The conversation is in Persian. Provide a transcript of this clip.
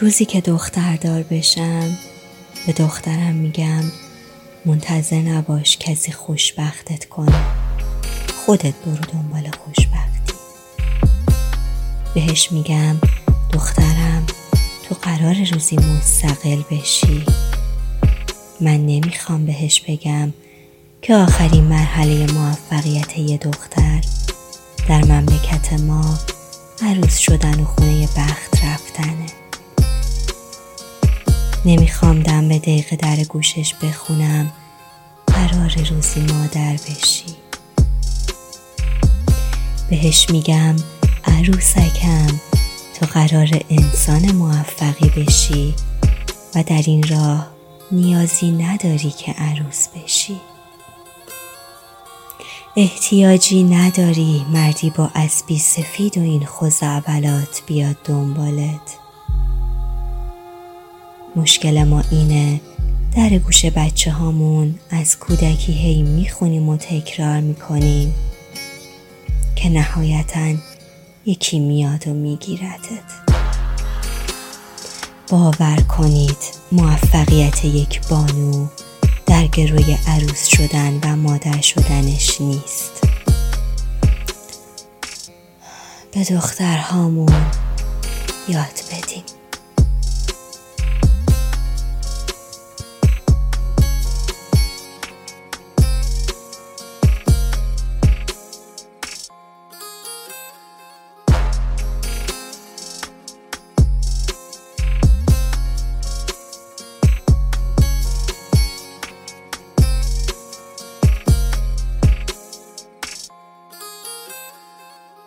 روزی که دختردار بشم به دخترم میگم منتظر نباش کسی خوشبختت کنه. خودت برو دنبال خوشبختی. بهش میگم دخترم تو قرار روزی مستقل بشی. من نمی‌خوام بهش بگم که آخرین مرحله موفقیت یه دختر. در مملکت ما عروس شدن و خونه بخت رفتنه. نمی‌خوام دم به دقیقه در گوشش بخونم. قرار روزی مادر بشی. بهش میگم عروسکم. تو قرار انسان موفقی بشی و در این راه نیازی نداری که عروس بشی. احتیاجی نداری مردی با اسبی سفید و این خوزعبلات بیاد دنبالت. مشکل ما اینه در گوش بچه هامون از کودکی هی می‌خونیم و تکرار می‌کنیم که نهایتا یکی میاد و میگیرتت باور کنید موفقیت یک بانو در گروی عروس شدن و مادر شدنش نیست. به دخترهامون یاد